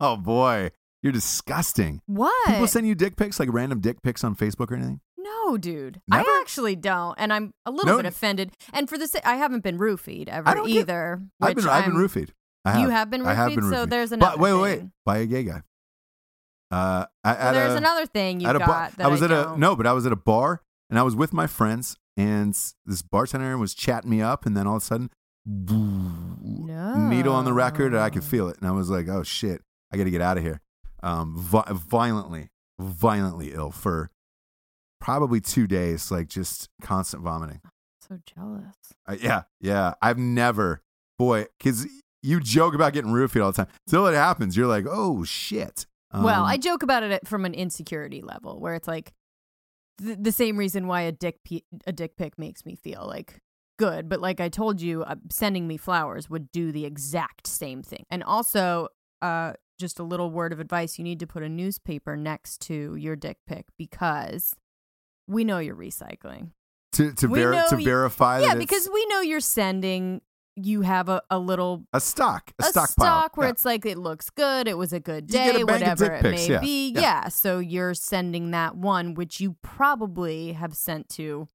oh boy, you're disgusting. what? People send you dick pics, like random dick pics on Facebook or anything. no, dude. Never? I actually don't. And I'm a little No. bit offended. And for the sa- I haven't been roofied ever I don't get- either. I've been, I've been roofied. I have. You have been I have been roofied? So roofied. there's But another wait, wait, wait, thing. by a gay guy. Uh, I, there's a, another thing you a got bar. that I was I at a don't. no, but I was at a bar and I was with my friends, and this bartender was chatting me up, and then all of a sudden, needle on the record, and I could feel it, and I was like, "Oh shit, I got to get out of here." Um, vi- violently, violently ill for probably two days, like just constant vomiting. So jealous. Uh, yeah, yeah. I've never, boy, because you joke about getting roofied all the time. Till it happens, you're like, "Oh shit." well, Um, I joke about it from an insecurity level, where it's like th- the same reason why a dick pe- a dick pic makes me feel like good, but like I told you, uh, sending me flowers would do the exact same thing. And also, uh, just a little word of advice: you need to put a newspaper next to your dick pic because we know you're recycling. to to, ver- to you- verify yeah, that because we know you're sending. You have a, a little a stock, a, a stockpile. stock where Yeah. it's like it looks good, it was a good day, a whatever it pics, may yeah, be. yeah. Yeah. So you're sending that one, which you probably have sent to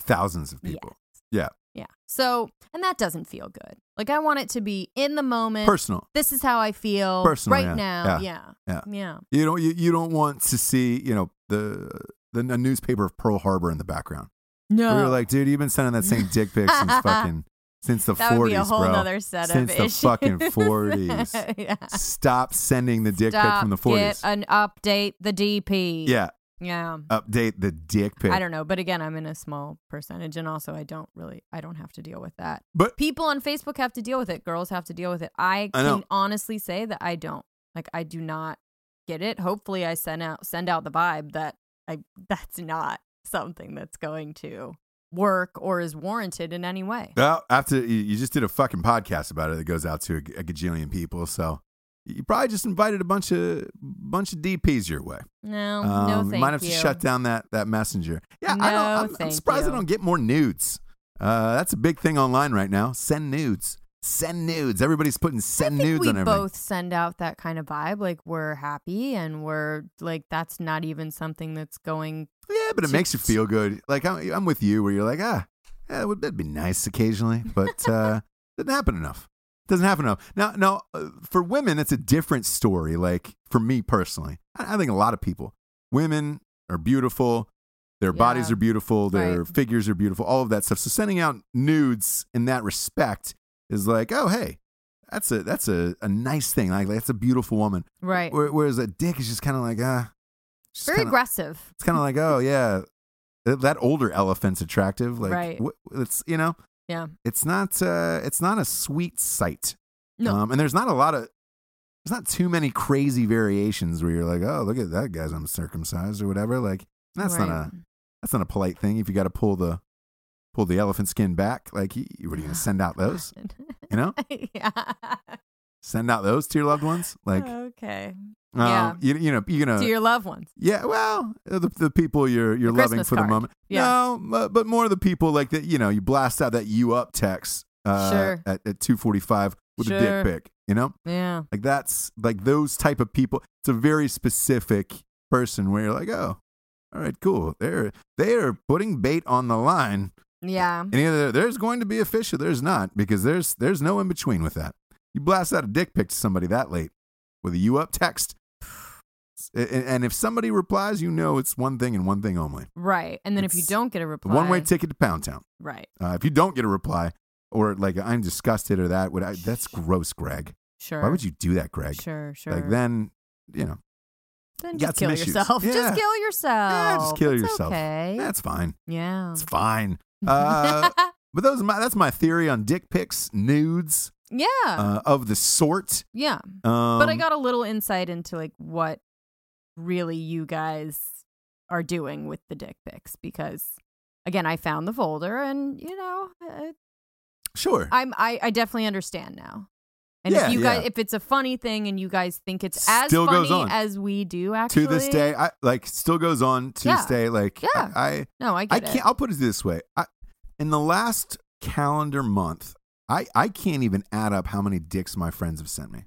thousands of people. Yeah, yeah. So and that doesn't feel good. Like I want it to be in the moment. personal. this is how I feel Personal, right yeah, now. yeah, Yeah. yeah. Yeah. You don't you, you don't want to see you know the the a newspaper of Pearl Harbor in the background. No. Where you're like, dude, you've been sending that same dick pic since fucking since the that 40s, would be a whole bro. nother set Since of the issues. fucking 40s. yeah. Stop sending the dick pic from the Get 40s. an update the DP. yeah, Yeah. update the dick pic. I don't know, but again, I'm in a small percentage, and also I don't really, I don't have to deal with that. But People on Facebook have to deal with it. Girls have to deal with it. I I can know. honestly say that I don't. Like, I do not get it. Hopefully, I send out send out the vibe that I that's not something that's going to work or is warranted in any way. Well, after you, just did a fucking podcast about it that goes out to a, a gajillion people, so you probably just invited a bunch of bunch of DPs your way. No, Um, no, you thank might have you. to shut down that that messenger. Yeah, I don't, I'm, I'm surprised you. I don't get more nudes. Uh, that's a big thing online right now. Send nudes. Send nudes. Everybody's putting send nudes we on everything. both send out that kind of vibe. Like we're happy and we're like that's not even something that's going. Yeah, but it to- makes you feel good. Like I'm, I'm with you, where you're like, ah, yeah, it would that'd be nice occasionally, but uh, doesn't happen enough. Doesn't happen enough. Now, now uh, for women, it's a different story. Like for me personally, I, think a lot of people, women are beautiful. Their bodies are beautiful. Their Right. figures are beautiful. All of that stuff. So sending out nudes in that respect is like, oh hey, that's a that's a, a nice thing. Like that's a beautiful woman. Right. Where- Whereas a dick is just kind of like ah, just Very kinda- aggressive. it's kind of like, oh yeah, that that older elephant's attractive. Like, Right. wh- it's you know, Yeah. it's not uh, it's not a sweet sight. No. Um, and there's not a lot of there's not too many crazy variations where you're like, oh, look at that guy's uncircumcised or whatever. Like, that's not a that's not a polite thing. If you got to pull the pull the elephant skin back, like, what are you gonna send out those? You know, yeah. Send out those to your loved ones. Like, okay. um, yeah. you you know, you're gonna your loved ones. Yeah, well, the, the people you're you're The loving Christmas for the moment. Yeah. No, but, but more of the people like that. You know, you blast out that "you up" text uh, Sure. at at two forty five with a dick pic. You know, Yeah. like that's like those type of people. It's a very specific person where you're like, oh, all right, cool. They're they are putting bait on the line, Yeah. and either there's going to be a fish or there's not because there's there's no in between with that. You blast out a dick pic to somebody that late with a "you up" text. And if somebody replies, you know it's one thing and one thing only. Right. And then if you don't get a reply, One way ticket to Pound Town. right. Uh, if you don't get a reply, or like I'm disgusted or that, would I, that's gross, Greg. Sure. Why would you do that, Greg? Sure. Sure. Like then, you know, then just kill yourself. Yeah. Just kill yourself. yeah, just kill It's yourself. Okay. That's fine. yeah. It's fine. Uh, but those my, that's my theory on dick pics, nudes yeah. uh, of the sort. yeah. Um, but I got a little insight into like what really you guys are doing with the dick pics because again, I found the folder and you know, uh, sure. I'm I, I definitely understand now. And Yeah, if you yeah. guys, if it's a funny thing and you guys think it's as Still funny as we do, actually to this day, I like still goes on to Yeah. this day. Like Yeah. I, I no, I I can't. it. I'll put it this way: I, in the last calendar month, I I can't even add up how many dicks my friends have sent me.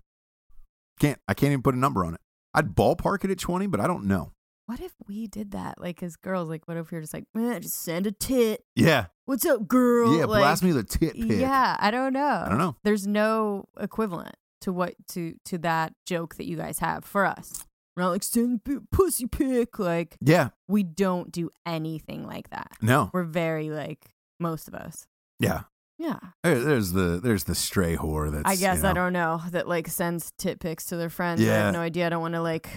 Can't. I can't even put a number on it. I'd ballpark it at twenty, but I don't know. What if we did that? Like, as girls, like, what if you're just like, eh, just send a tit. Yeah. What's up, girl? Yeah. like, blast me a tit pic. Yeah, I don't know. I don't know. There's no equivalent to what to to that joke that you guys have for us. We're not like send a pussy pic. Like, Yeah. we don't do anything like that. No. We're very like most of us. Yeah. Yeah. There, there's the there's the stray whore that's. I guess you know, I don't know that like sends tit pics to their friends. I Yeah. have no idea. I don't want to like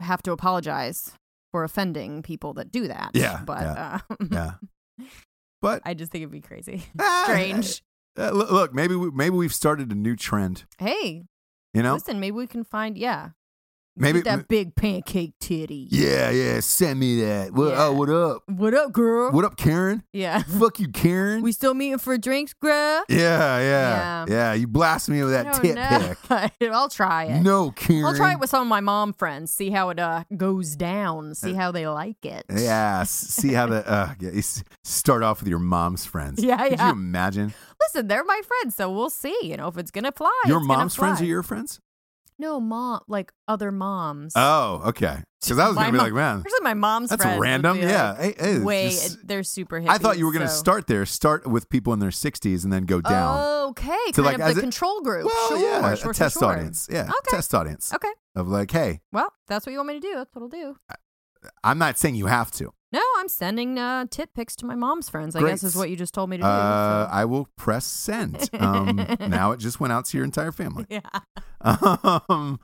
have to apologize for offending people that do that. Yeah, But yeah, uh, Yeah. But I just think it'd be crazy. Ah, Strange. uh, look, look, maybe we, maybe we've started a new trend. Hey, You know. listen, maybe we can find yeah. Maybe- that big pancake titty. Yeah. Yeah. Send me that. What, Yeah. Oh, what up? What up, girl? What up, Karen? Yeah. Fuck you, Karen. we still meeting for drinks, girl? Yeah, yeah, Yeah. yeah. You blast me with that tit know. I'll try it. No, Karen. I'll try it with some of my mom friends. See how it uh goes down. See how they like it. Yeah, s- see how the uh, yeah, you s- start off with your mom's friends. Yeah, Could yeah. you imagine? Listen, they're my friends, so we'll see. You know, if it's gonna fly. your it's gonna mom's friends are fly. your friends? No, mom, like other moms. Oh, okay. Because I was gonna be mom- like, man, Actually, my mom's that's friends. random. Yeah, like, Hey, hey, way just- they're super hippies. I thought you were gonna so- start there. Start with people in their 60s and then go down. Okay, To, kind like, of as the a- control group. well, sure, yeah, sure, a test sure. audience. Yeah, Okay. test audience. Okay, Of like, hey, well, that's what you want me to do. That's what I'll do. I'm not saying you have to. No, I'm sending uh, tit pics to my mom's friends. I Great. guess is what you just told me to do. Uh, so. I will press send. Um, now it just went out to your entire family. yeah. Um,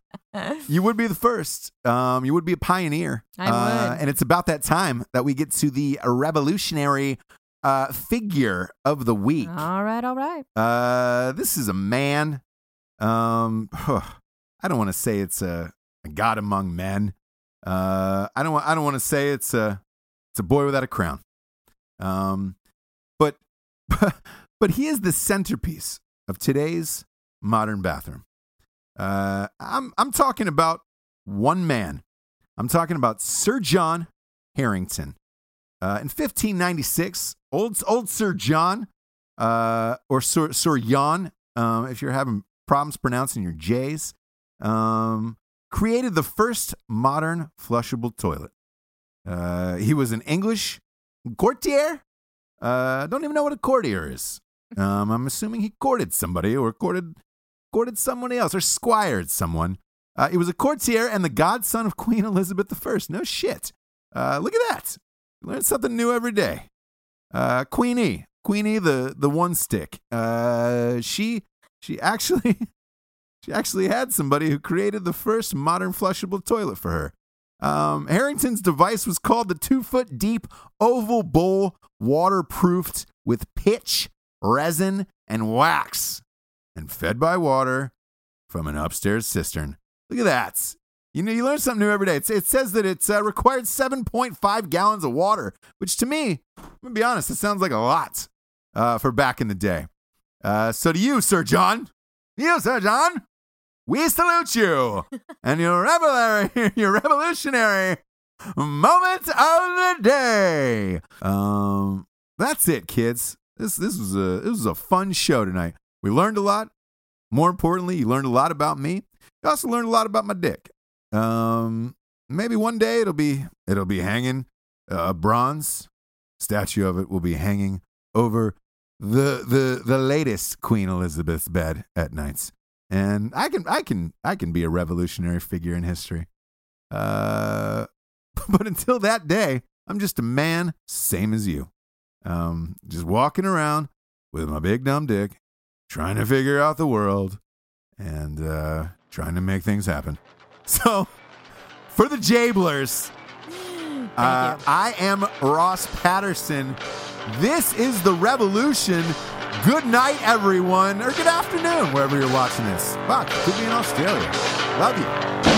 you would be the first. Um, you would be a pioneer. I Uh, would. and it's about that time that we get to the revolutionary uh, figure of the week. all right, all right. Uh, this is a man. Um, I don't want to say it's a, a god among men. Uh, I don't. I don't want to say it's a it's a boy without a crown. Um, but but he is the centerpiece of today's modern bathroom. Uh, I'm I'm talking about one man. I'm talking about Sir John Harington. Uh, in 1596, old old Sir John, uh, or Sir Sir Jan, um, if you're having problems pronouncing your J's, um, created the first modern flushable toilet. Uh, he was an English courtier. Uh, don't even know what a courtier is. Um, I'm assuming he courted somebody or courted courted somebody else or squired someone. Uh, he was a courtier and the godson of Queen Elizabeth I. No shit. Uh, look at that. Learn something new every day. Uh, Queenie, Queenie, the the one stick. Uh, she she actually she actually had somebody who created the first modern flushable toilet for her. Um, Harington's device was called the two foot deep oval bowl, waterproofed with pitch, resin, and wax, and fed by water from an upstairs cistern. Look at that. You know, you learn something new every day. It's, it says that it's uh, required 7.5 gallons of water, which to me, I'm going to be honest, it sounds like a lot uh, for back in the day. Uh, so to you, Sir John, you, Sir John, we salute you and your, revolutionary, your revolutionary moment of the day. Um, that's it, kids. This this was a this was a fun show tonight. We learned a lot. More importantly, you learned a lot about me. You also learned a lot about my dick. Um, maybe one day it'll be it'll be hanging. Uh, a bronze statue of it will be hanging over the the the latest Queen Elizabeth's bed at nights. And I can I can I can be a revolutionary figure in history. Uh, but until that day, I'm just a man, same as you. Um, just walking around with my big dumb dick, trying to figure out the world and uh, trying to make things happen. So, for the Jablers, uh. I am Ross Patterson. This is the Revolution. Good night, everyone, or good afternoon, wherever you're watching this. Fuck, could be in Australia. Love you.